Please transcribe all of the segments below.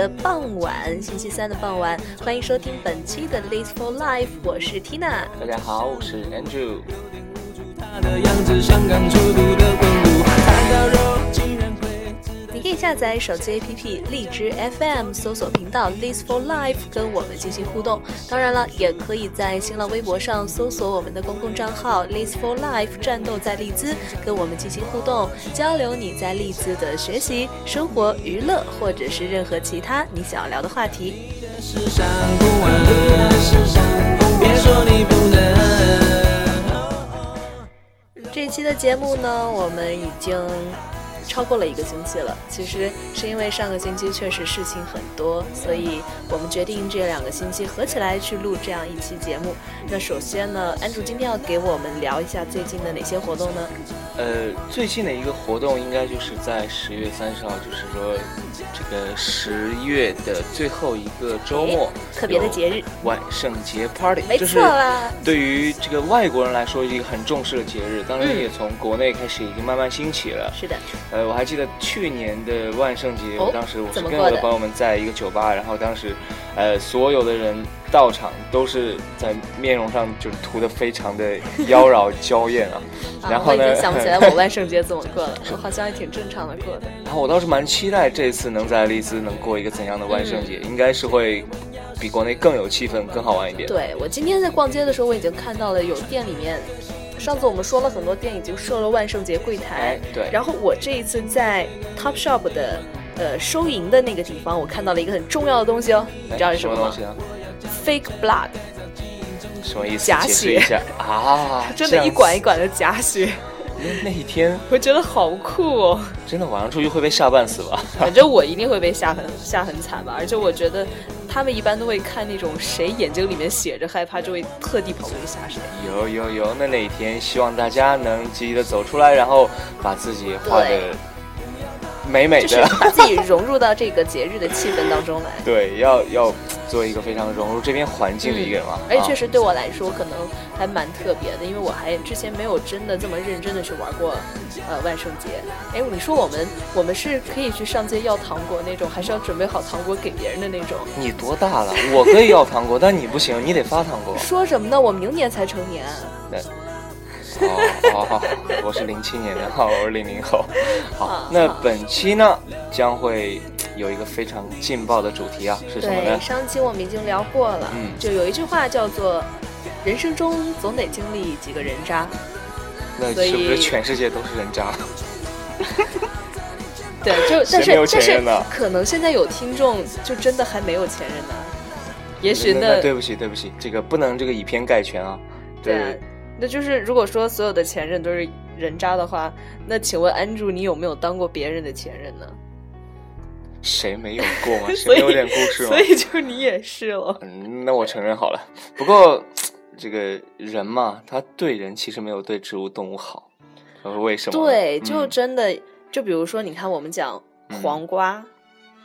的傍晚，星期三的傍晚，欢迎收听本期的《List for Life》，我是 Tina。大家好，我是 Andrew。你可以下载手机 APP 荔枝 FM，搜索频道 Live for Life，跟我们进行互动。当然了，也可以在新浪微博上搜索我们的公共账号 Live for Life，战斗在利兹，跟我们进行互动，交流你在利兹的学习、生活、娱乐，或者是任何其他你想要聊的话题。别说你不能这期的节目呢，我们已经。超过了一个星期了，其实是因为上个星期确实事情很多，所以我们决定这两个星期合起来去录这样一期节目。那首先呢，安主今天要给我们聊一下最近的哪些活动呢？呃，最近的一个活动应该就是在十月三十号，就是说这个十月的最后一个周末，特别的节日——万圣节 party。没错啦，对于这个外国人来说，一个很重视的节日，当然也从国内开始已经慢慢兴起了。是的。呃，我还记得去年的万圣节，我当时我是跟我的朋友们在一个酒吧，然后当时，呃，所有的人到场都是在面容上就是涂的非常的妖娆娇艳啊。然后呢？我已经 想不起来我万圣节怎么过了，我好像也挺正常的过的。然后我倒是蛮期待这次能在利兹能过一个怎样的万圣节，应该是会比国内更有气氛、更好玩一点。对我今天在逛街的时候，我已经看到了有店里面。上次我们说了很多店已经设了万圣节柜台，对。然后我这一次在 Top Shop 的呃收银的那个地方，我看到了一个很重要的东西哦，你知道是什么东西啊？Fake blood，什么意思？假血啊！真的，一管一管的假血。那一天 我觉得好酷哦！真的晚上出去会被吓半死吧？反正我一定会被吓很吓很惨吧。而且我觉得他们一般都会看那种谁眼睛里面写着害怕，就会特地跑过去吓谁。有有有，那那一天希望大家能积极的走出来，然后把自己画的。美美的，把自己融入到这个节日的气氛当中来。对，要要做一个非常融入这边环境的一个人嘛。而且确实对我来说，可能还蛮特别的，因为我还之前没有真的这么认真的去玩过，呃，万圣节。哎，你说我们我们是可以去上街要糖果那种，还是要准备好糖果给别人的那种？你多大了？我可以要糖果，但你不行，你得发糖果。说什么呢？我明年才成年。哦，好好，我是零七年的，好，我是零零后。好，那本期呢将会有一个非常劲爆的主题啊，是什么呢？上期我们已经聊过了，嗯，就有一句话叫做“人生中总得经历几个人渣”，那是不是全世界都是人渣？对，就但是但是可能现在有听众就真的还没有前任呢，也许呢对不起对不起，这个不能这个以偏概全啊，对。那就是，如果说所有的前任都是人渣的话，那请问安住，你有没有当过别人的前任呢？谁没有过吗？谁有点故事吗？所以就你也是了。嗯，那我承认好了。不过这个人嘛，他对人其实没有对植物动物好。为什么？对，就真的，就比如说，你看我们讲黄瓜，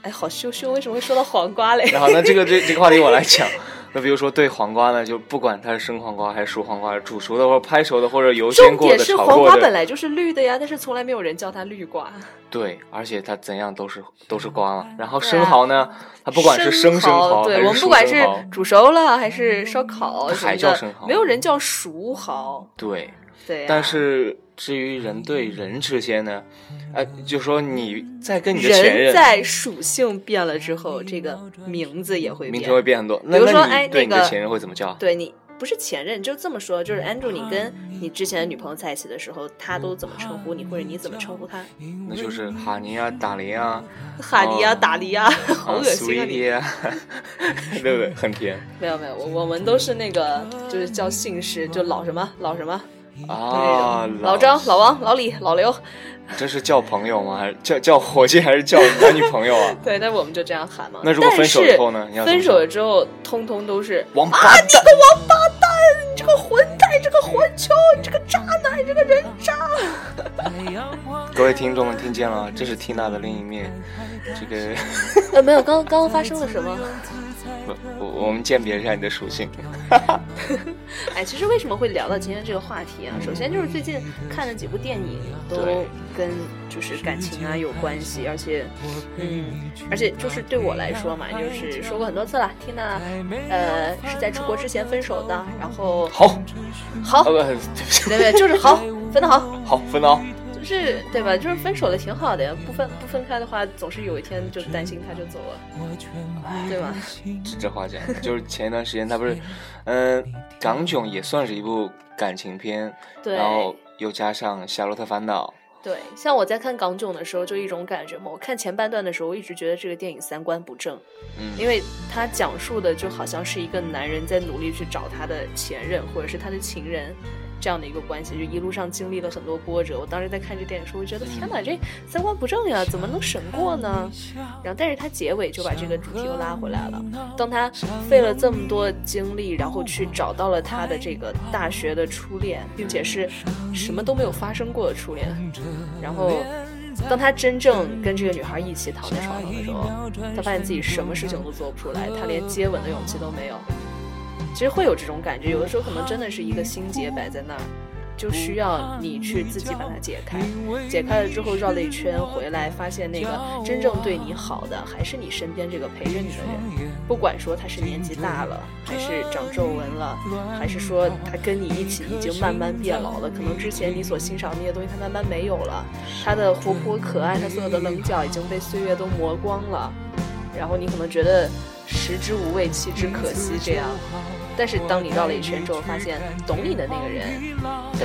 哎，好羞羞，为什么会说到黄瓜嘞？好，那这个这这个话题我来讲。那比如说对黄瓜呢，就不管它是生黄瓜还是熟黄瓜，煮熟的或者拍熟的或者油煎过的、炒过的。黄瓜本来就是绿的呀，但是从来没有人叫它绿瓜。对，而且它怎样都是都是瓜嘛。然后生蚝呢，它不管是生生蚝对我们不管是煮熟了还是烧烤，还叫生蚝，没有人叫熟蚝。对对，但是。至于人对人之间呢，呃，就说你在跟你的前任在属性变了之后，这个名字也会名字会变很多。比如说，哎，对你的前任会怎么叫？对你不是前任，就这么说，就是 Andrew，你跟你之前的女朋友在一起的时候，她都怎么称呼你，或者你怎么称呼她？那就是哈尼啊，达林啊，哈尼啊，达里啊，好恶心啊你，对不对？很甜。没有没有，我我们都是那个，就是叫姓氏，就老什么老什么。啊，老张、老王、老李、老刘，这是叫朋友吗？还是叫叫伙计？还是叫男女朋友啊？对，那我们就这样喊嘛。那如果分手以后呢？分手了之后，通通都是王八蛋！你个王八蛋！你这个混蛋！这个混球！你这个渣男！你这个人渣！各位听众们听见了，这是缇娜的另一面。这个呃，没有，刚刚刚发生了什么？我我们鉴别一下你的属性。哎，其实为什么会聊到今天这个话题啊？首先就是最近看了几部电影，都跟就是感情啊有关系，而且，嗯，而且就是对我来说嘛，就是说过很多次了。听娜，呃，是在出国之前分手的，然后好，好，对对对，就是好，分的好，好分的好。是，对吧？就是分手了挺好的呀，不分不分开的话，总是有一天就担心他就走了，对吧？这这话讲，就是前一段时间他不是，嗯，港囧也算是一部感情片，对，然后又加上《夏洛特烦恼》，对。像我在看港囧的时候，就一种感觉嘛，我看前半段的时候，我一直觉得这个电影三观不正，嗯，因为他讲述的就好像是一个男人在努力去找他的前任或者是他的情人。这样的一个关系，就一路上经历了很多波折。我当时在看这电影的时候，我觉得天哪，这三观不正呀，怎么能审过呢？然后，但是他结尾就把这个主题又拉回来了。当他费了这么多精力，然后去找到了他的这个大学的初恋，并且是什么都没有发生过的初恋。然后，当他真正跟这个女孩一起躺在床上的时候，他发现自己什么事情都做不出来，他连接吻的勇气都没有。其实会有这种感觉，有的时候可能真的是一个心结摆在那儿，就需要你去自己把它解开。解开了之后，绕了一圈回来，发现那个真正对你好的，还是你身边这个陪着你的人。不管说他是年纪大了，还是长皱纹了，还是说他跟你一起已经慢慢变老了，可能之前你所欣赏那些东西他慢慢没有了，他的活泼可爱，他所有的棱角已经被岁月都磨光了，然后你可能觉得食之无味，弃之可惜，这样。但是当你绕了一圈之后，发现懂你的那个人，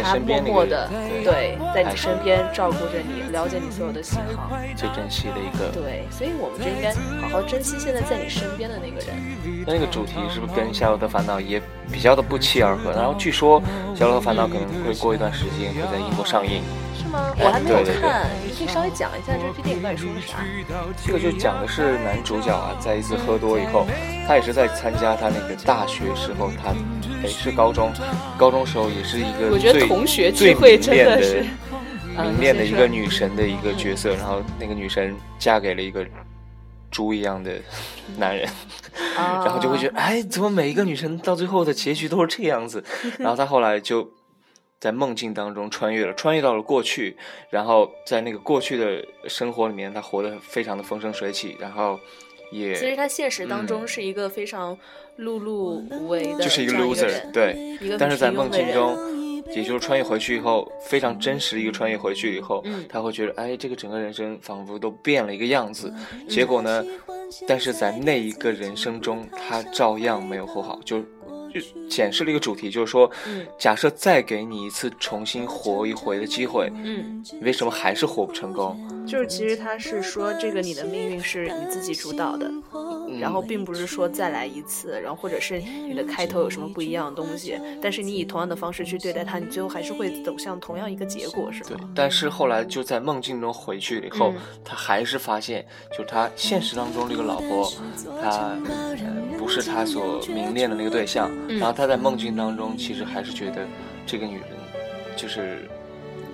他默默的对，在你身边照顾着你，了解你所有的喜好，最珍惜的一个。对，所以我们就应该好好珍惜现在在你身边的那个人。那那个主题是不是跟《夏洛特烦恼》也比较的不期而合？然后据说《夏洛特烦恼》可能会过一段时间会在英国上映。我还没有看，你可以稍微讲一下这这电影到底说的啥？这个就讲的是男主角啊，在一次喝多以后，他也是在参加他那个大学时候，他哎是高中，高中时候也是一个最同学聚会真的是明恋的一个女神的一个角色，然后那个女神嫁给了一个猪一样的男人，然后就会觉得哎，怎么每一个女神到最后的结局都是这样子？然后他后来就。在梦境当中穿越了，穿越到了过去，然后在那个过去的生活里面，他活得非常的风生水起，然后也其实他现实当中是一个非常碌碌无为的，就是一个 loser，对，但是在梦境中，也就是穿越回去以后，非常真实的一个穿越回去以后，他会觉得，哎，这个整个人生仿佛都变了一个样子。结果呢，但是在那一个人生中，他照样没有活好，就。就显示了一个主题，就是说，假设再给你一次重新活一回的机会，嗯，为什么还是活不成功？就是其实他是说，这个你的命运是你自己主导的，然后并不是说再来一次，然后或者是你的开头有什么不一样的东西，但是你以同样的方式去对待它，你最后还是会走向同样一个结果，是吗？对。但是后来就在梦境中回去了以后，他还是发现，就他现实当中这个老婆，他不是他所明恋的那个对象。然后他在梦境当中，其实还是觉得这个女人，就是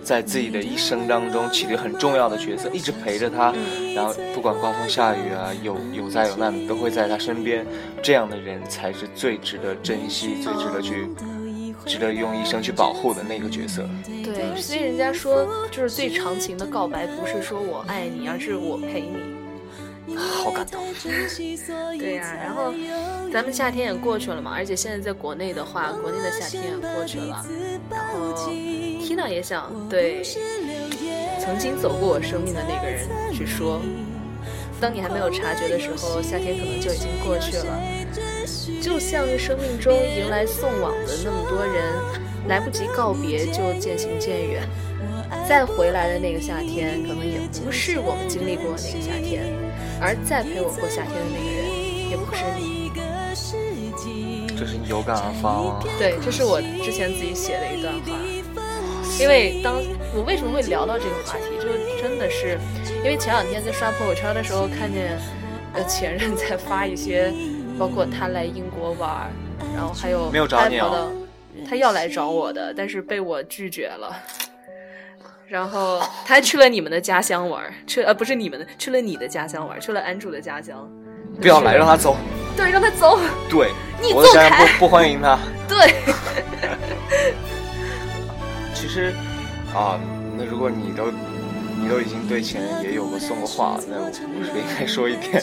在自己的一生当中起着很重要的角色，一直陪着他。然后不管刮风下雨啊，有有灾有难，都会在他身边。这样的人才是最值得珍惜、最值得去、值得用一生去保护的那个角色。对，所以人家说，就是最长情的告白，不是说我爱你，而是我陪你。好感动，对呀，然后咱们夏天也过去了嘛，而且现在在国内的话，国内的夏天也过去了，然后 Tina 也想对曾经走过我生命的那个人去说，当你还没有察觉的时候，夏天可能就已经过去了，就像生命中迎来送往的那么多人，来不及告别就渐行渐远。再回来的那个夏天，可能也不是我们经历过的那个夏天，而再陪我过夏天的那个人，也不是你。这是你有感而发吗？对，这是我之前自己写的一段话。因为当我为什么会聊到这个话题，就真的是因为前两天在刷朋友圈的时候，看见呃前任在发一些，包括他来英国玩，然后还有没有找你啊？他要来找我的，但是被我拒绝了。然后他还去了你们的家乡玩，去呃不是你们的，去了你的家乡玩，去了安主的家乡。不要来，让他走。对，让他走。对，你走开。不不欢迎他。对。其实啊，那如果你都你都已经对前任也有过送过话，那我是不是应该说一遍？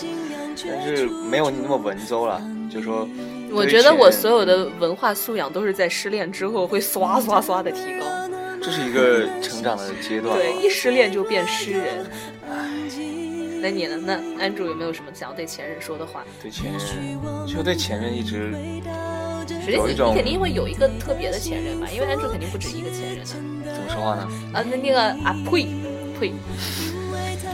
但是没有你那么文绉了，就说。我觉得我所有的文化素养都是在失恋之后会唰唰唰的提高。这是一个成长的阶段。对，一失恋就变诗人。那你呢？那安主有没有什么想要对前任说的话？对前任，就对前任一直有一种。你肯定会有一个特别的前任吧？因为安主肯定不止一个前任的怎么说话呢？啊，那那个啊呸呸。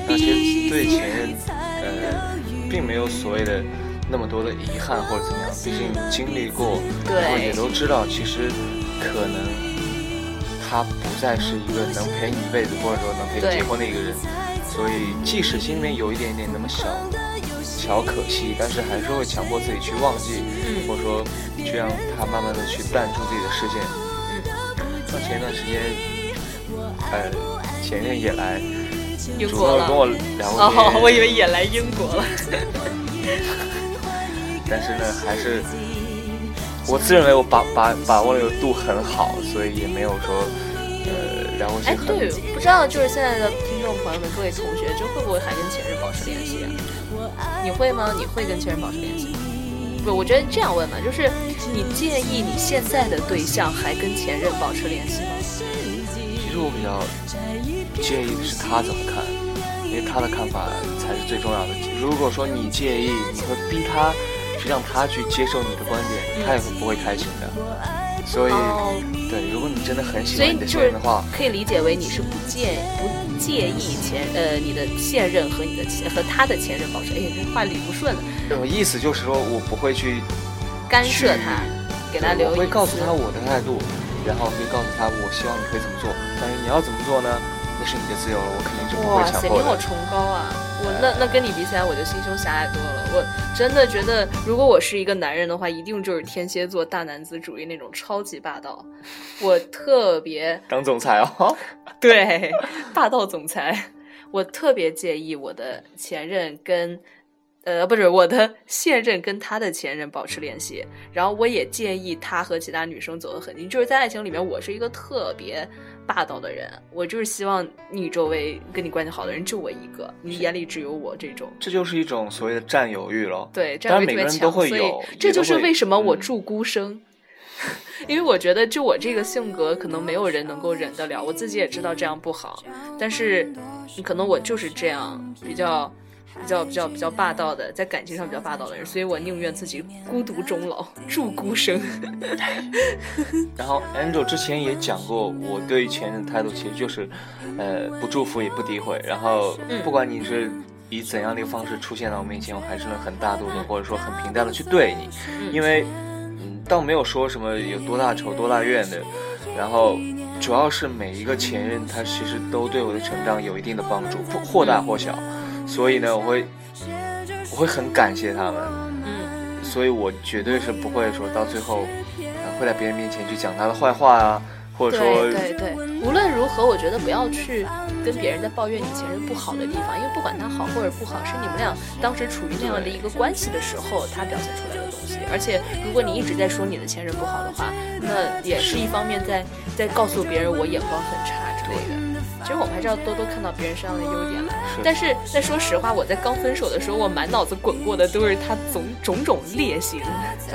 那其实对前任，呃，并没有所谓的。那么多的遗憾或者怎么样，毕竟经历过，然后也都知道，其实可能他不再是一个能陪你一辈子或者说能陪你结婚的一个人，所以即使心里面有一点点那么小小可惜，但是还是会强迫自己去忘记，或者说去让他慢慢的去淡出自己的视线。像前一段时间，呃，前任也来主动跟我聊过天，哦，我以为也来英国了。但是呢，还是我自认为我把把把握的度很好，所以也没有说哎，对，不知道就是现在的听众朋友们，各位同学，就会不会还跟前任保持联系啊？你会吗？你会跟前任保持联系吗？不，我觉得这样问嘛，就是你介意你现在的对象还跟前任保持联系吗？其实我比较介意的是他怎么看，因为他的看法才是最重要的。如果说你介意，你会逼他。去让他去接受你的观点，他也会不会开心的。所以，对，如果你真的很喜欢你的现任的话，可以理解为你是不介不介意前呃你的现任和你的前和他的前任保持。哎，这话捋不顺了。我意思就是说我不会去干涉他，给他留。我会告诉他我的态度，然后会告诉他我希望你会怎么做。但是你要怎么做呢？那是你的自由了，我肯定就不会强迫的。哇塞，你好崇高啊！我那那跟你比起来，我就心胸狭隘多了。我真的觉得，如果我是一个男人的话，一定就是天蝎座大男子主义那种超级霸道。我特别 当总裁哦，对，霸道总裁。我特别介意我的前任跟，呃，不是我的现任跟他的前任保持联系，然后我也介意他和其他女生走得很近。就是在爱情里面，我是一个特别。霸道的人，我就是希望你周围跟你关系好的人就我一个，你眼里只有我这种，这就是一种所谓的占有欲了。对，占有欲特别强，所以这就是为什么我住孤生，因为我觉得就我这个性格，可能没有人能够忍得了。我自己也知道这样不好，但是可能我就是这样比较。比较比较比较霸道的，在感情上比较霸道的人，所以我宁愿自己孤独终老，祝孤生。然后 Angel 之前也讲过，我对前任的态度其实就是，呃，不祝福也不诋毁，然后不管你是以怎样的一个方式出现在我面前，我还是能很大度的或者说很平淡的去对你，因为嗯，倒没有说什么有多大仇多大怨的，然后主要是每一个前任他其实都对我的成长有一定的帮助，或大或小。所以呢，我会，我会很感谢他们，嗯，所以我绝对是不会说到最后，会在别人面前去讲他的坏话啊，或者说，对对，无论如何，我觉得不要去跟别人在抱怨你前任不好的地方，因为不管他好或者不好，是你们俩当时处于那样的一个关系的时候，他表现出来的东西。而且，如果你一直在说你的前任不好的话，那也是一方面在在告诉别人我眼光很差之类的。其实我们还是要多多看到别人身上的优点来。但是，在说实话，我在刚分手的时候，我满脑子滚过的都是他种种种劣行。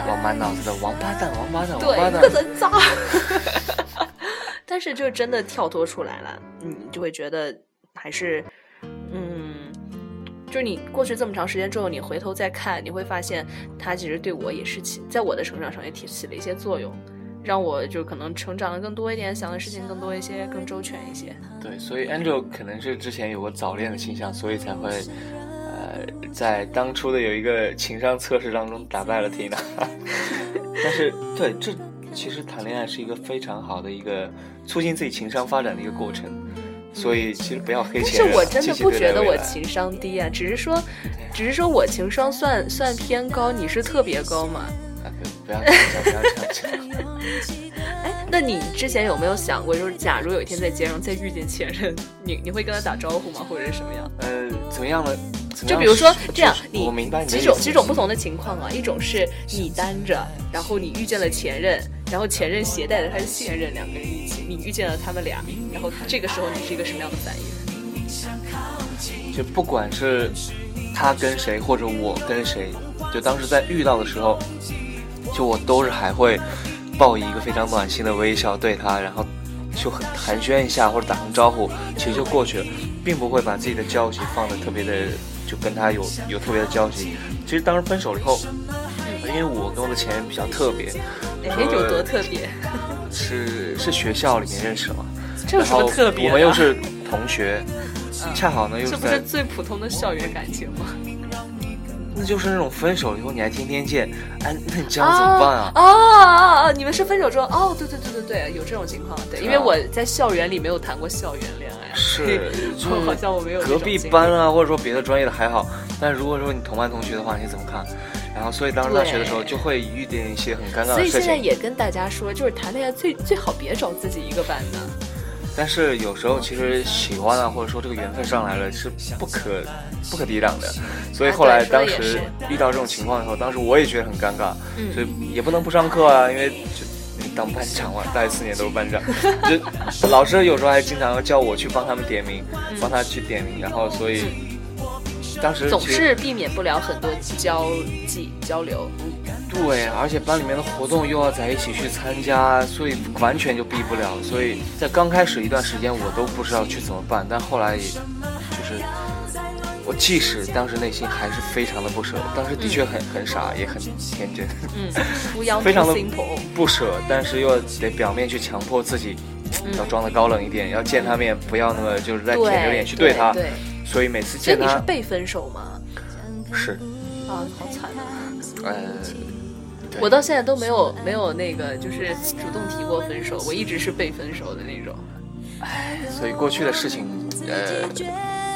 我满脑子的王八蛋，王八蛋，王八蛋。但是，就真的跳脱出来了，你就会觉得还是，嗯，就是你过去这么长时间之后，你回头再看，你会发现他其实对我也是起，在我的成长上也起起了一些作用。让我就可能成长的更多一点，想的事情更多一些，更周全一些。对，所以 Angel 可能是之前有过早恋的倾向，所以才会，呃，在当初的有一个情商测试当中打败了 Tina。但是，对，这其实谈恋爱是一个非常好的一个促进自己情商发展的一个过程。所以其实不要黑钱。但是我真的不觉得我情商低啊，只是说，只是说我情商算算偏高，你是特别高嘛？不要不要这样。哎，那你之前有没有想过，就是假如有一天在街上再遇见前任，你你会跟他打招呼吗，或者是什么样？呃，怎么样呢？就比如说这样，你几种几种不同的情况啊。一种是你单着，然后你遇见了前任，然后前任携带的他的现任，两个人一起，你遇见了他们俩，然后这个时候你是一个什么样的反应？就不管是他跟谁，或者我跟谁，就当时在遇到的时候，就我都是还会报以一个非常暖心的微笑对他，然后就很寒暄一下或者打声招呼，其实就过去了，并不会把自己的交集放的特别的，就跟他有有特别的交集。其实当时分手了以后，因为我跟我的前任比较特别，有多特别？是是学校里面认识嘛？这有什么特别？我们又是同学。恰好呢，又这不是最普通的校园感情吗？那就是那种分手以后你还天天见，哎，那你这样怎么办啊？哦哦哦！你们是分手之后？哦，对对对对对，有这种情况。对，因为我在校园里没有谈过校园恋爱，是，就好像我没有。隔壁班啊，或者说别的专业的还好，但如果说你同班同学的话，你怎么看？然后，所以当时大学的时候就会遇见一些很尴尬的事情。所以现在也跟大家说，就是谈恋爱最最好别找自己一个班的。但是有时候其实喜欢啊，或者说这个缘分上来了是不可不可抵挡的，所以后来当时遇到这种情况的时候，当时我也觉得很尴尬，所以也不能不上课啊，因为就当班长嘛，大学四年都是班长，就老师有时候还经常要叫我去帮他们点名，帮他去点名，然后所以当时总是避免不了很多交际交流。对，而且班里面的活动又要在一起去参加，所以完全就避不了。所以在刚开始一段时间，我都不知道去怎么办。但后来，就是我即使当时内心还是非常的不舍，当时的确很很傻，也很天真，嗯，非常的不舍，但是又得表面去强迫自己，要装的高冷一点，要见他面不要那么就是在舔着脸去对他。所以每次见他，你是被分手吗？是。啊，好惨啊！呃。我到现在都没有没有那个，就是主动提过分手，我一直是被分手的那种。唉，所以过去的事情，呃，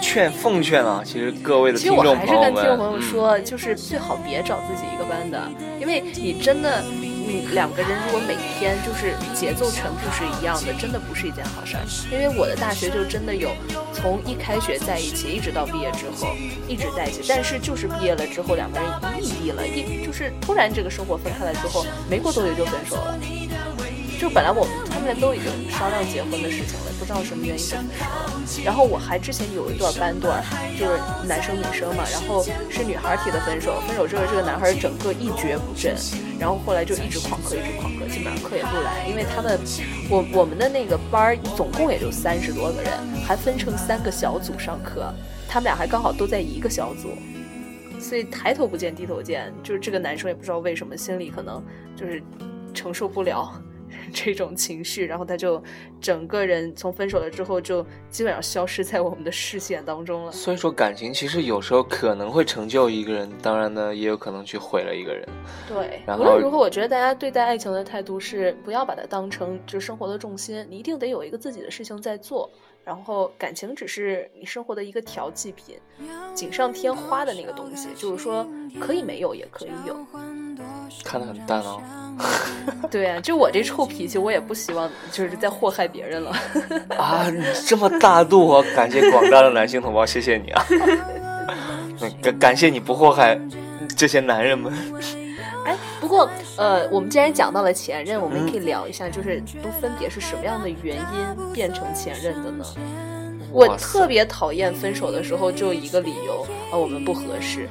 劝奉劝啊，其实各位的听众朋友们，其实我还是跟听众朋友说，就是最好别找自己一个班的，因为你真的。你两个人如果每天就是节奏全部是一样的，真的不是一件好事儿。因为我的大学就真的有从一开学在一起，一直到毕业之后一直在一起，但是就是毕业了之后两个人异地了，一就是突然这个生活分开了之后，没过多久就分手了。就本来我们他们都已经商量结婚的事情了，不知道什么原因就分手了。然后我还之前有一段班段，就是男生女生嘛，然后是女孩提的分手，分手之后这个男孩整个一蹶不振，然后后来就一直旷课，一直旷课，基本上课也不来，因为他们我我们的那个班总共也就三十多个人，还分成三个小组上课，他们俩还刚好都在一个小组，所以抬头不见低头见，就是这个男生也不知道为什么心里可能就是承受不了。这种情绪，然后他就整个人从分手了之后，就基本上消失在我们的视线当中了。所以说，感情其实有时候可能会成就一个人，当然呢，也有可能去毁了一个人。对，无论如何，我觉得大家对待爱情的态度是不要把它当成就生活的重心，你一定得有一个自己的事情在做。然后感情只是你生活的一个调剂品，锦上添花的那个东西，就是说可以没有也可以有。看得很淡哦。对啊，就我这臭脾气，我也不希望就是在祸害别人了。啊，你这么大度啊！感谢广大的男性同胞，谢谢你啊。感感谢你不祸害这些男人们。哎，不过呃，我们既然讲到了前任，我们可以聊一下，就是都分别是什么样的原因变成前任的呢？我特别讨厌分手的时候就一个理由啊，我们不合适，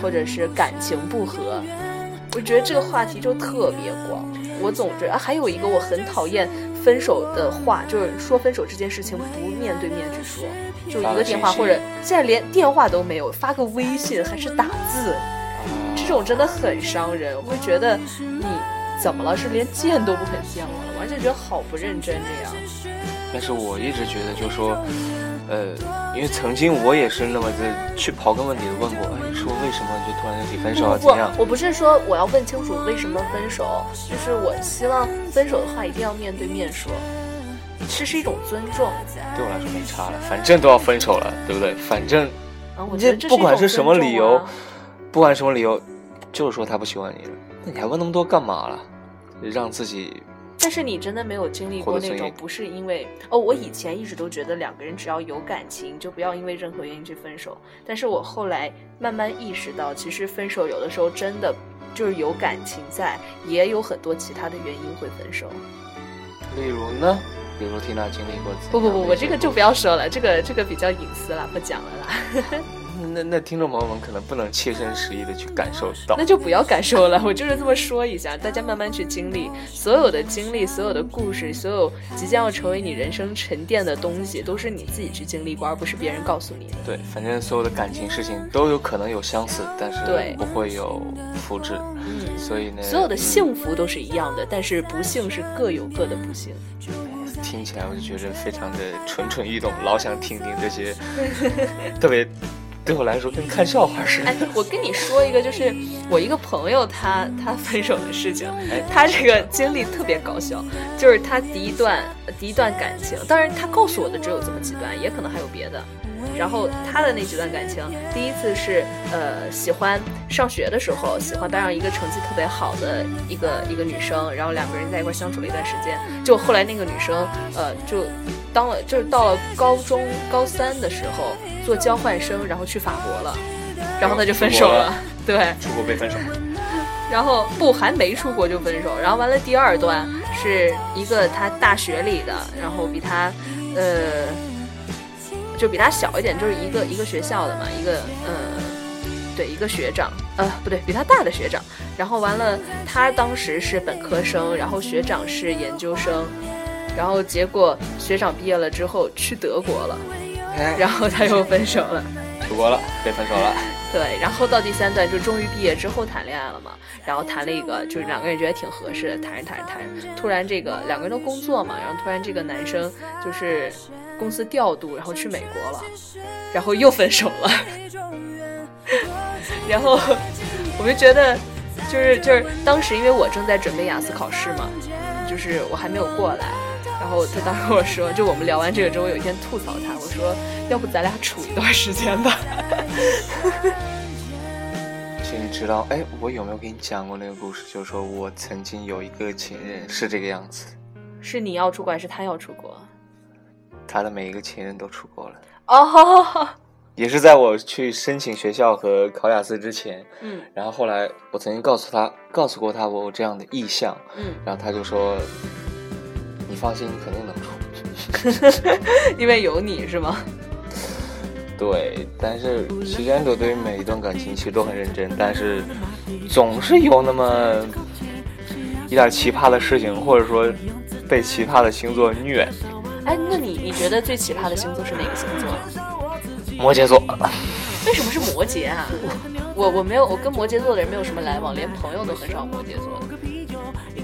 或者是感情不和。我觉得这个话题就特别广。我总觉得还有一个我很讨厌分手的话，就是说分手这件事情不面对面去说，就一个电话或者现在连电话都没有，发个微信还是打字。这种真的很伤人，我会觉得你怎么了？是连见都不肯见我了，而且觉得好不认真这样。但是我一直觉得，就说，呃，因为曾经我也是那么的去刨根问底的问过，说为什么就突然就提分手啊？怎样？我不是说我要问清楚为什么分手，就是我希望分手的话一定要面对面说，这是一种尊重。对我来说没差了，反正都要分手了，对不对？反正，我觉得不管是什么理由，不管什么理由。就是说他不喜欢你了，那你还问那么多干嘛了？让自己……但是你真的没有经历过那种，不是因为哦，我以前一直都觉得两个人只要有感情，就不要因为任何原因去分手。但是我后来慢慢意识到，其实分手有的时候真的就是有感情在，也有很多其他的原因会分手。例如呢？比如缇娜经历过？不不不我，这个就不要说了，这个这个比较隐私了，不讲了啦。那那听众朋友们可能不能切身实意的去感受到，那就不要感受了。我就是这么说一下，大家慢慢去经历，所有的经历，所有的故事，所有即将要成为你人生沉淀的东西，都是你自己去经历过，而不是别人告诉你的。对，反正所有的感情事情都有可能有相似，但是不会有复制。嗯，所以呢，所有的幸福都是一样的，但是不幸是各有各的不幸。听起来我就觉得非常的蠢蠢欲动，老想听听这些特别。对我来说跟看笑话似的。哎，我跟你说一个，就是我一个朋友他他分手的事情。他这个经历特别搞笑，就是他第一段第一段感情，当然他告诉我的只有这么几段，也可能还有别的。然后他的那几段感情，第一次是呃喜欢上学的时候，喜欢班上一个成绩特别好的一个一个女生，然后两个人在一块相处了一段时间，就后来那个女生呃就当了就是到了高中高三的时候做交换生，然后去法国了，然后他就分手了，对，出国被分手，然后不还没出国就分手，然后完了第二段是一个他大学里的，然后比他呃。就比他小一点，就是一个一个学校的嘛，一个呃，对，一个学长，呃，不对，比他大的学长。然后完了，他当时是本科生，然后学长是研究生，然后结果学长毕业了之后去德国了，然后他又分手了，出国了，被分手了。对，然后到第三段就终于毕业之后谈恋爱了嘛，然后谈了一个，就是两个人觉得挺合适的，谈着谈着谈着，突然这个两个人都工作嘛，然后突然这个男生就是。公司调度，然后去美国了，然后又分手了，然后我就觉得，就是就是当时因为我正在准备雅思考试嘛，就是我还没有过来，然后他当时跟我说，就我们聊完这个之后，有一天吐槽他，我说要不咱俩处一段时间吧。其实你知道，哎，我有没有给你讲过那个故事？就是说我曾经有一个情人是这个样子，是你要出国还是他要出国？他的每一个情人都出国了哦，也是在我去申请学校和考雅思之前，嗯，然后后来我曾经告诉他，告诉过他我有这样的意向，嗯，然后他就说，你放心，肯定能出，因为有你是吗？对，但是时间朵对于每一段感情其实都很认真，但是总是有那么一点奇葩的事情，或者说被奇葩的星座虐。哎，那你你觉得最奇葩的星座是哪个星座？摩羯座。为什么是摩羯啊？我我没有，我跟摩羯座的人没有什么来往，连朋友都很少。摩羯座的。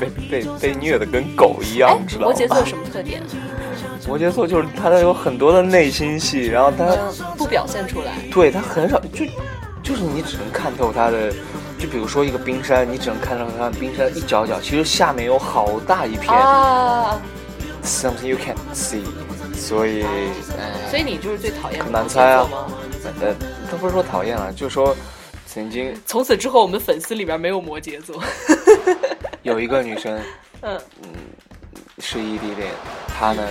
被被被虐的跟狗一样，知道吗？摩羯座有什么特点？摩羯座就是他有很多的内心戏，然后他不表现出来。对他很少，就就是你只能看透他的，就比如说一个冰山，你只能看到他冰山一角角，其实下面有好大一片。啊。Something you can't see，所以，所以你就是最讨厌很难猜啊。呃，他不是说讨厌了，就是说曾经。从此之后，我们粉丝里边没有摩羯座。有一个女生，嗯嗯，是异地恋，她呢，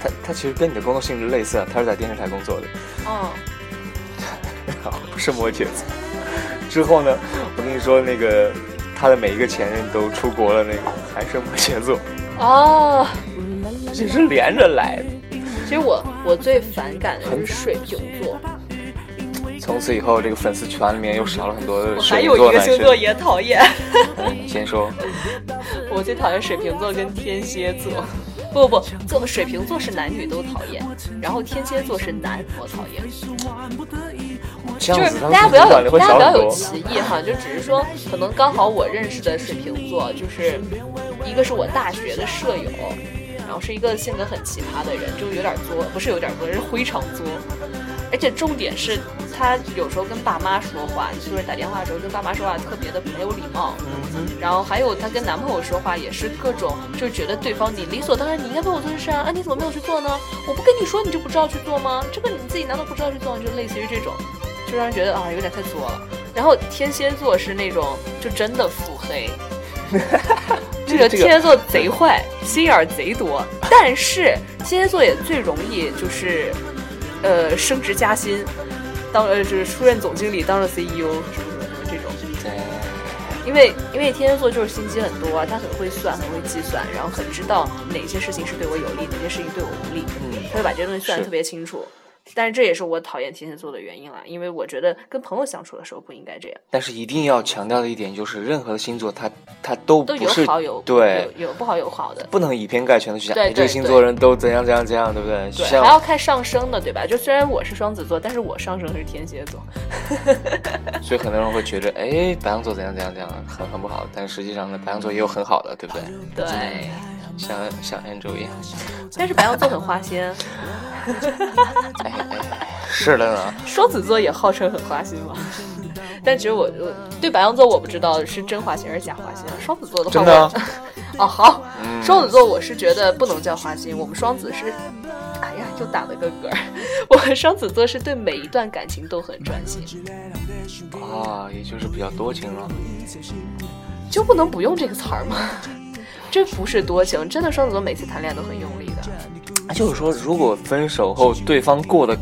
她她其实跟你的工作性质类似，她是在电视台工作的。哦。不是摩羯座。之后呢，我跟你说，那个她的每一个前任都出国了，那个还是摩羯座。哦，这是连着来的。其实我我最反感的是水瓶座。从此以后，这个粉丝群里面又少了很多水瓶座还有一个星座也讨厌。先说。我最讨厌水瓶座跟天蝎座。不不不，水瓶座是男女都讨厌，然后天蝎座是男我讨厌。就是大家不要有大家不要有歧义哈，就只是说可能刚好我认识的水瓶座就是。一个是我大学的舍友，然后是一个性格很奇葩的人，就有点作，不是有点作，是非常作。而且重点是他有时候跟爸妈说话，就是打电话的时候跟爸妈说话特别的没有礼貌。然后还有他跟男朋友说话也是各种，就觉得对方你理所当然你应该为我做这事啊，啊你怎么没有去做呢？我不跟你说你就不知道去做吗？这个你自己难道不知道去做？就类似于这种，就让人觉得啊有点太作了。然后天蝎座是那种就真的腹黑。这个天蝎座贼坏，心眼儿贼多，但是天蝎座也最容易就是，呃，升职加薪，当呃就是出任总经理，当了 CEO 什么什么这种。因为因为天蝎座就是心机很多，他很会算，很会计算，然后很知道哪些事情是对我有利，哪些事情对我无利，他会把这些东西算的特别清楚。但是这也是我讨厌天蝎座的原因了，因为我觉得跟朋友相处的时候不应该这样。但是一定要强调的一点就是，任何星座它它都都有好有对有不好有好的，不能以偏概全的去讲。这个星座人都怎样怎样怎样，对不对？对，还要看上升的，对吧？就虽然我是双子座，但是我上升是天蝎座。所以很多人会觉得，哎，白羊座怎样怎样怎样，很很不好。但实际上呢，白羊座也有很好的，对不对？对，像像 Angel 一样。但是白羊座很花心。是的呢，双子座也号称很花心嘛，但其实我我对白羊座我不知道是真花心还是假花心。双子座的话，真的哦好，双子座我是觉得不能叫花心，我们双子是，哎呀又打了个嗝，我们双子座是对每一段感情都很专心啊，也就是比较多情了，就不能不用这个词儿吗？这不是多情，真的双子座每次谈恋爱都很用力的。就是说，如果分手后对方过得。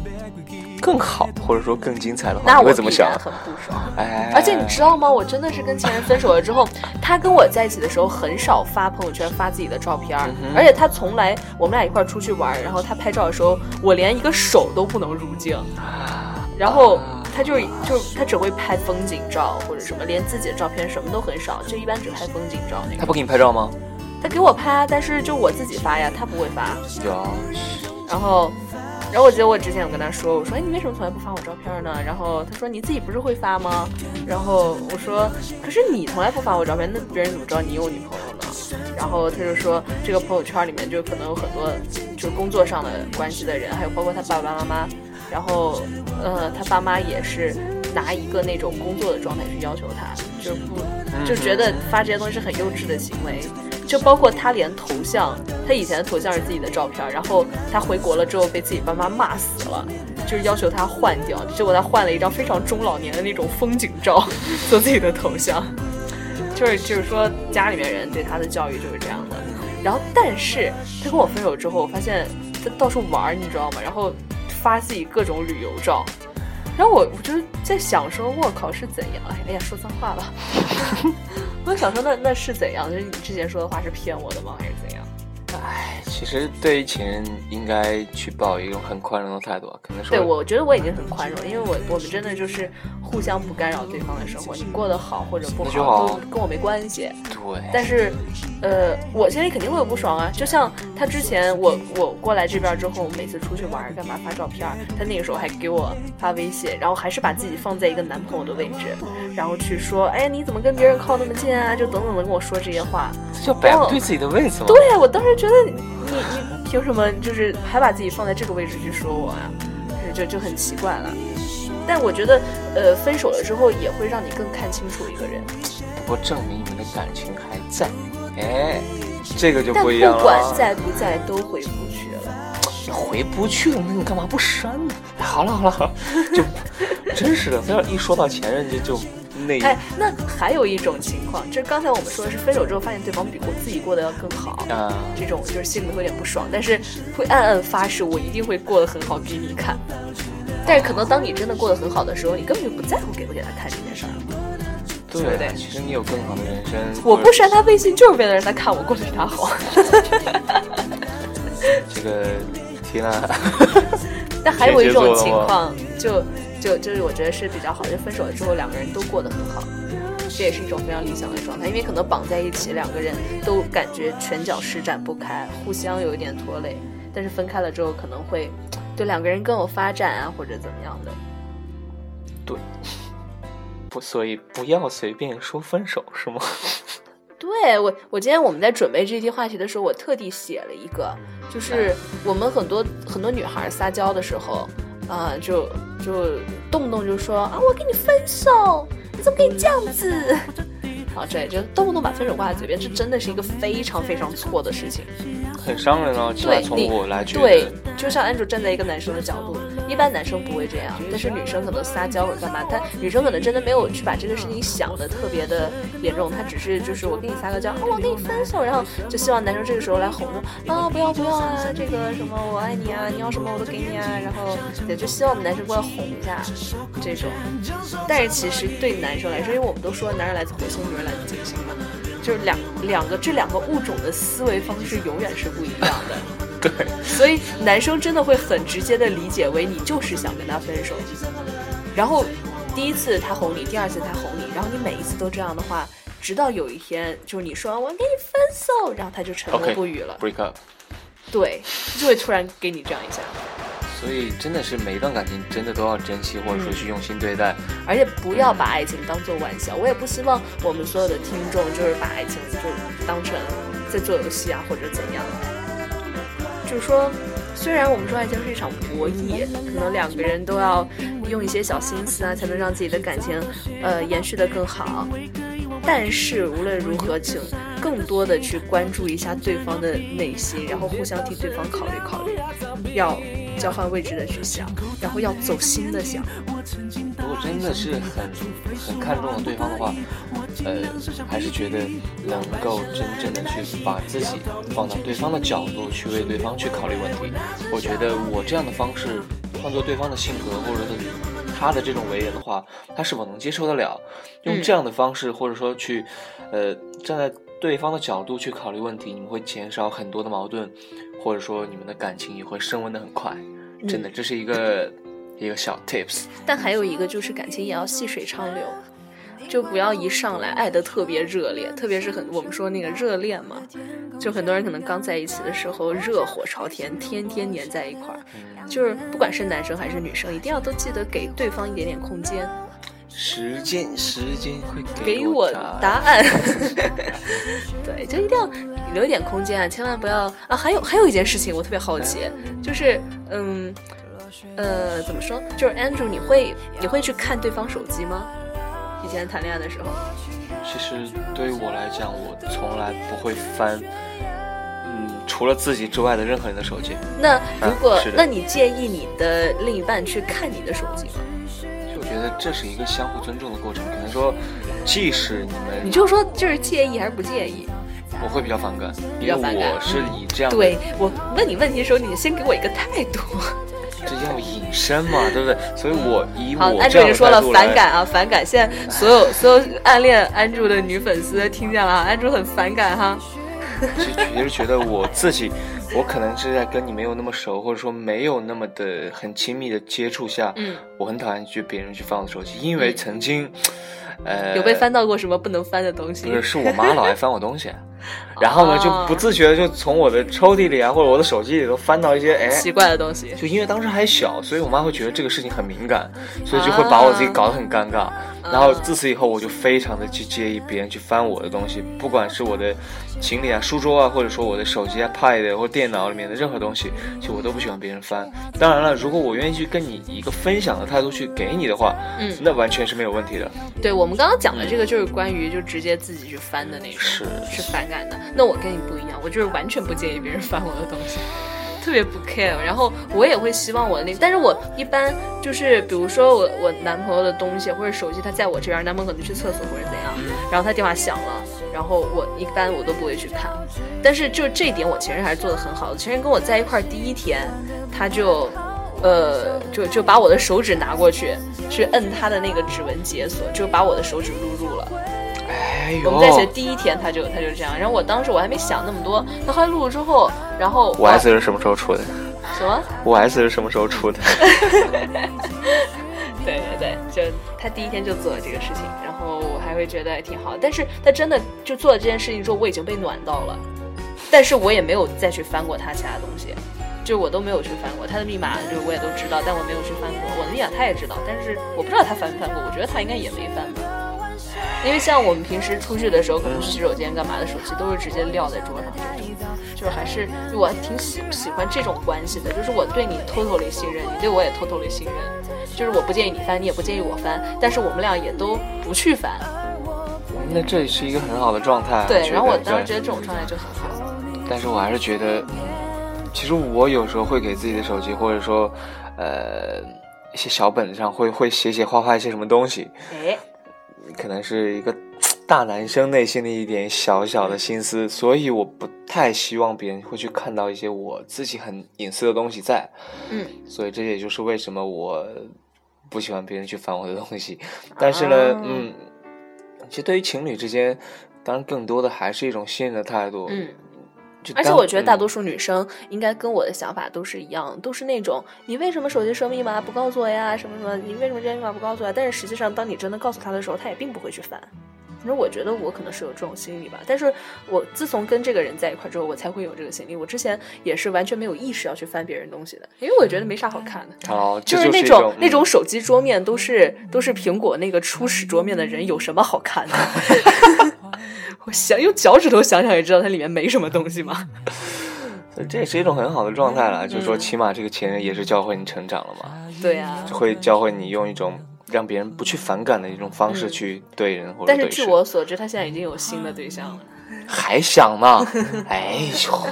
更好，或者说更精彩的话，那我会怎么想？很不爽。哎，而且你知道吗？我真的是跟前任分手了之后，他跟我在一起的时候很少发朋友圈发自己的照片，而且他从来我们俩一块出去玩，然后他拍照的时候，我连一个手都不能入镜，然后他就是就是他只会拍风景照或者什么，连自己的照片什么都很少，就一般只拍风景照那个。他不给你拍照吗？他给我拍，但是就我自己发呀，他不会发。有。然后。然后我记得我之前有跟他说，我说哎你为什么从来不发我照片呢？然后他说你自己不是会发吗？然后我说可是你从来不发我照片，那别人怎么知道你有女朋友呢？然后他就说这个朋友圈里面就可能有很多就是工作上的关系的人，还有包括他爸爸妈妈。然后呃他爸妈也是拿一个那种工作的状态去要求他，就不就觉得发这些东西是很幼稚的行为。就包括他连头像，他以前的头像是自己的照片，然后他回国了之后被自己爸妈骂死了，就是要求他换掉。结果他换了一张非常中老年的那种风景照做自己的头像，就是就是说家里面人对他的教育就是这样的。然后，但是他跟我分手之后，我发现他到处玩，你知道吗？然后发自己各种旅游照。然后我我就在想说，我靠是怎样？哎呀，说脏话了。我想说，那那是怎样？就是你之前说的话是骗我的吗？其实对于情人应该去抱一种很宽容的态度，可能是对，我觉得我已经很宽容，因为我我们真的就是互相不干扰对方的生活，你过得好或者不好都跟我没关系。对。但是，呃，我心里肯定会有不爽啊。就像他之前，我我过来这边之后，我们每次出去玩干嘛发照片，他那个时候还给我发微信，然后还是把自己放在一个男朋友的位置，然后去说，哎，你怎么跟别人靠那么近啊？就等等的跟我说这些话，就摆对自己的位置吗？对呀，我当时觉得你你凭什么就是还把自己放在这个位置去说我啊？就就很奇怪了。但我觉得，呃，分手了之后也会让你更看清楚一个人。不过证明你们的感情还在，哎，这个就不一样了。不管在不在，都回不去了。回不去了，那你干嘛不删呢？好了好了好了，就 真是的，非要一说到前任就就那。哎，那还有一种情况，就是刚才我们说的是分手之后发现对方比我自己过得要更好啊，这种就是心里会有点不爽，但是会暗暗发誓我一定会过得很好给你看。但是可能当你真的过得很好的时候，你根本就不在乎给不给他看这件事儿，对不对？其实你有更好的人生。我不删他微信就是为了让他看我过得比他好。这个天啊！那还有一种情况，就就就是我觉得是比较好，就分手了之后两个人都过得很好，这也是一种非常理想的状态。因为可能绑在一起，两个人都感觉拳脚施展不开，互相有一点拖累。但是分开了之后，可能会。对两个人更有发展啊，或者怎么样的？对，不，所以不要随便说分手，是吗？对我，我今天我们在准备这期话题的时候，我特地写了一个，就是我们很多很多女孩撒娇的时候，啊，就就动不动就说啊，我跟你分手，你怎么可以这样子？好，这就动不动把分手挂在嘴边，这真的是一个非常非常错的事情。很伤人哦，起码从我来觉得，对，就像安卓站在一个男生的角度，一般男生不会这样，但是女生可能撒娇或者干嘛，她女生可能真的没有去把这个事情想的特别的严重，她只是就是我跟你撒个娇，啊，我跟你分手，然后就希望男生这个时候来哄着，啊，不要不要啊，这个什么我爱你啊，你要什么我都给你啊，然后也就希望男生过来哄一下这种。但是其实对男生来说，因为我们都说男人来自火星，女人来自金星嘛，就是两两个这两个物种的思维方式永远是不一样的。对，所以男生真的会很直接的理解为你就是想跟他分手，然后第一次他哄你，第二次他哄你，然后你每一次都这样的话，直到有一天就是你说我跟你分手，然后他就沉默不语了，break up，对，就会突然给你这样一下。所以真的是每一段感情真的都要珍惜，或者说去用心对待，而且不要把爱情当做玩笑。我也不希望我们所有的听众就是把爱情就当成在做游戏啊，或者怎样。就是说，虽然我们说爱情是一场博弈，可能两个人都要用一些小心思啊，才能让自己的感情，呃，延续的更好。但是无论如何，请更多的去关注一下对方的内心，然后互相替对方考虑考虑，要交换位置的去想，然后要走心的想。如果真的是很很看重对方的话，呃，还是觉得能够真正的去把自己放到对方的角度去为对方去考虑问题。我觉得我这样的方式换做对方的性格或者他的这种为人的话，他是否能接受得了？用这样的方式或者说去，呃，站在对方的角度去考虑问题，你们会减少很多的矛盾，或者说你们的感情也会升温的很快。真的，这是一个。一个小 tips，但还有一个就是感情也要细水长流，就不要一上来爱的特别热烈，特别是很我们说那个热恋嘛，就很多人可能刚在一起的时候热火朝天，天天黏在一块儿，就是不管是男生还是女生，一定要都记得给对方一点点空间。时间，时间会给我答案。对，就一定要留一点空间啊，千万不要啊！还有还有一件事情，我特别好奇，就是嗯。呃，怎么说？就是 Andrew，你会你会去看对方手机吗？以前谈恋爱的时候。其实对于我来讲，我从来不会翻，嗯，除了自己之外的任何人的手机。那如果，那你介意你的另一半去看你的手机吗？就我觉得这是一个相互尊重的过程。可能说，即使你们，你就说就是介意还是不介意？我会比较反感，因为我是以这样。对我问你问题的时候，你先给我一个态度。这叫隐身嘛，对不对？所以我以我安住已经说了反感啊，反感。现在所有所有暗恋安住的女粉丝听见了，安住很反感哈。其实觉得我自己，我可能是在跟你没有那么熟，或者说没有那么的很亲密的接触下，嗯，我很讨厌去别人去翻我的手机，因为曾经。呃，有被翻到过什么不能翻的东西？不是，是我妈老爱翻我东西，然后呢，就不自觉的就从我的抽屉里啊，或者我的手机里头翻到一些哎奇怪的东西。就因为当时还小，所以我妈会觉得这个事情很敏感，所以就会把我自己搞得很尴尬。然后自此以后，我就非常的去介意别人去翻我的东西，不管是我的行李啊、书桌啊，或者说我的手机啊、pad 或电脑里面的任何东西，其实我都不喜欢别人翻。当然了，如果我愿意去跟你一个分享的态度去给你的话，嗯，那完全是没有问题的。对我们刚刚讲的这个，就是关于就直接自己去翻的那种，是是反感的。那我跟你不一样，我就是完全不介意别人翻我的东西。特别不 care，然后我也会希望我的那，但是我一般就是比如说我我男朋友的东西或者手机他在我这边，男朋友可能去厕所或者怎样，然后他电话响了，然后我一般我都不会去看，但是就这一点我前任还是做的很好的，前任跟我在一块第一天，他就，呃，就就把我的手指拿过去，去摁他的那个指纹解锁，就把我的手指录入了。我们在一起的第一天，他就他就这样，然后我当时我还没想那么多，他后来录了之后，然后五 S 是什么时候出的？什么？五 S 是什么时候出的？对对对，就他第一天就做了这个事情，然后我还会觉得挺好。但是他真的就做了这件事情之后，我已经被暖到了，但是我也没有再去翻过他其他东西，就我都没有去翻过他的密码，就我也都知道，但我没有去翻过我的密码，他也知道，但是我不知道他翻没翻过，我觉得他应该也没翻吧。因为像我们平时出去的时候，可能洗手间干嘛的，手机都是直接撂在桌上这种，就是还是我挺喜喜欢这种关系的，就是我对你偷偷的信任，你对我也偷偷的信任，就是我不建议你翻，你也不建议我翻，但是我们俩也都不去翻。那这也是一个很好的状态。对，然后我当时觉得这种状态就很好。但是我还是觉得，其实我有时候会给自己的手机，或者说，呃一些小本子上会会写写画画一些什么东西，哎，可能是一个大男生内心的一点小小的心思，所以我不太希望别人会去看到一些我自己很隐私的东西在，嗯，所以这也就是为什么我不喜欢别人去翻我的东西，但是呢，嗯，其实对于情侣之间，当然更多的还是一种信任的态度，嗯。而且我觉得大多数女生应该跟我的想法都是一样，都是那种你为什么手机设密码不告诉我呀？什么什么？你为什么这密码不告诉我呀？但是实际上，当你真的告诉他的时候，他也并不会去翻。反正我觉得我可能是有这种心理吧。但是我自从跟这个人在一块之后，我才会有这个心理。我之前也是完全没有意识要去翻别人东西的，因为我觉得没啥好看的。哦，就是那种那种手机桌面都是都是苹果那个初始桌面的人，有什么好看的？我想用脚趾头想想也知道它里面没什么东西嘛。这也是一种很好的状态了，就是说起码这个前任也是教会你成长了嘛。对呀，会教会你用一种让别人不去反感的一种方式去对人或者但是据我所知，他现在已经有新的对象了。还想呢？哎呦！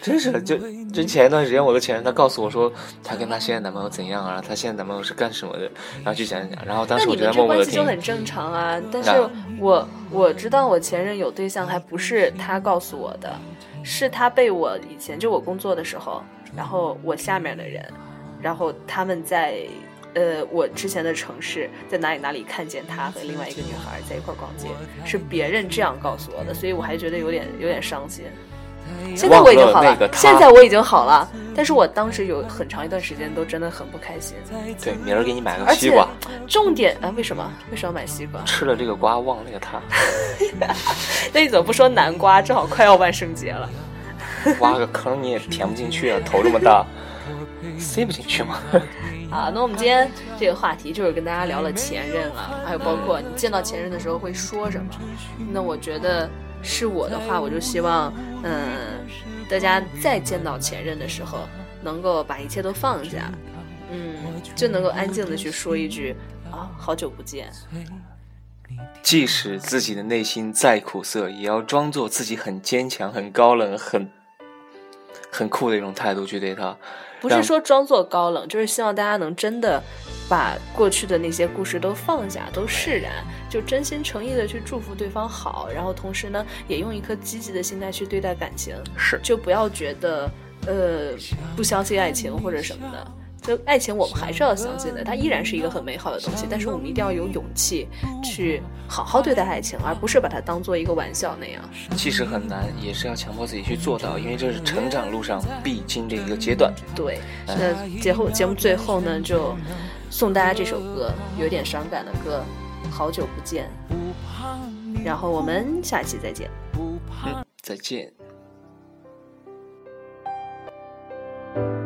真是，就就前一段时间，我的前任他告诉我说，他跟他现在男朋友怎样啊？他现在男朋友是干什么的？然后去讲讲。然后当时我觉得默默的听。就很正常啊。但是我我知道我前任有对象，还不是他告诉我的，是他被我以前就我工作的时候，然后我下面的人，然后他们在呃我之前的城市，在哪里哪里看见他和另外一个女孩在一块逛街，是别人这样告诉我的，所以我还觉得有点有点伤心。现在我已经好了，现在我已经好了，但是我当时有很长一段时间都真的很不开心。对，明儿给你买个西瓜。重点啊，为什么？为什么买西瓜？吃了这个瓜忘了那个他。那你怎么不说南瓜？正好快要万圣节了。挖个坑你也填不进去啊，头这么大，塞不进去吗？啊，那我们今天这个话题就是跟大家聊了前任啊，还有包括你见到前任的时候会说什么。那我觉得。是我的话，我就希望，嗯，大家再见到前任的时候，能够把一切都放下，嗯，就能够安静的去说一句啊，好久不见。即使自己的内心再苦涩，也要装作自己很坚强、很高冷、很很酷的一种态度去对他。不是说装作高冷，就是希望大家能真的把过去的那些故事都放下，都释然，就真心诚意的去祝福对方好，然后同时呢，也用一颗积极的心态去对待感情，是，就不要觉得呃不相信爱情或者什么的。就爱情，我们还是要相信的，它依然是一个很美好的东西。但是我们一定要有勇气去好好对待爱情，而不是把它当做一个玩笑那样。其实很难，也是要强迫自己去做到，因为这是成长路上必经的一个阶段。对，那节后节目最后呢，就送大家这首歌，有点伤感的歌，《好久不见》。然后我们下期再见。嗯，再见。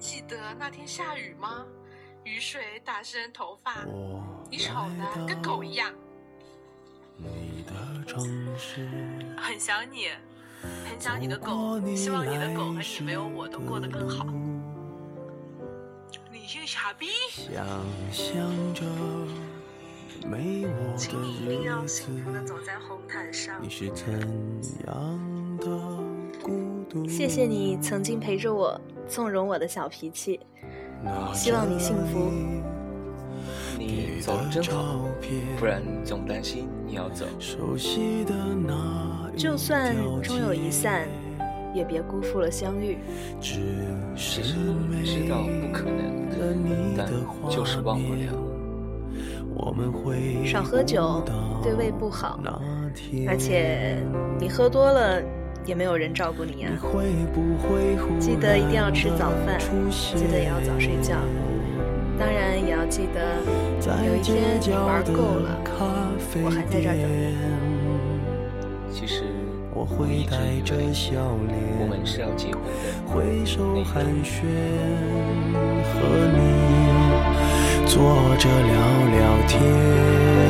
记得那天下雨吗？雨水打湿头发，你丑的跟狗一样。很想你，很想你的狗，希望你的狗和你没有我都过得更好。你姓傻逼。请你一定要幸福的走在红毯上。谢谢你曾经陪着我。纵容我的小脾气，希望你幸福。你走的真好，不然总担心你要走。就算终有一散，也别辜负了相遇。其实知道不可能，但就是忘不了。少喝酒对胃不好，而且你喝多了。也没有人照顾你呀，记得一定要吃早饭，记得也要早睡觉，当然也要记得有一天你玩够了，我还在这儿等你。其实我一直以为我们是要结婚的。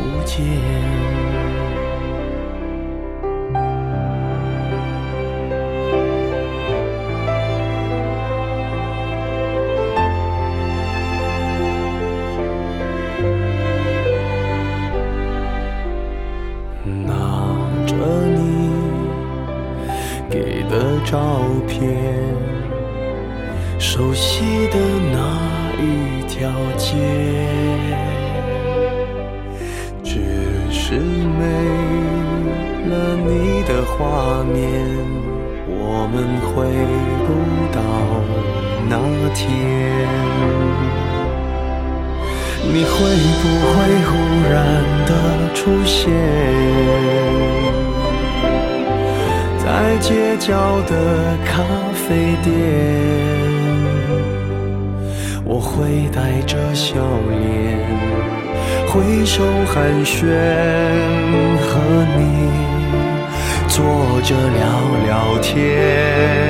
不见。回不到那天。你会不会忽然的出现？在街角的咖啡店，我会带着笑脸，挥手寒暄，和你坐着聊聊天。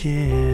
好久不见。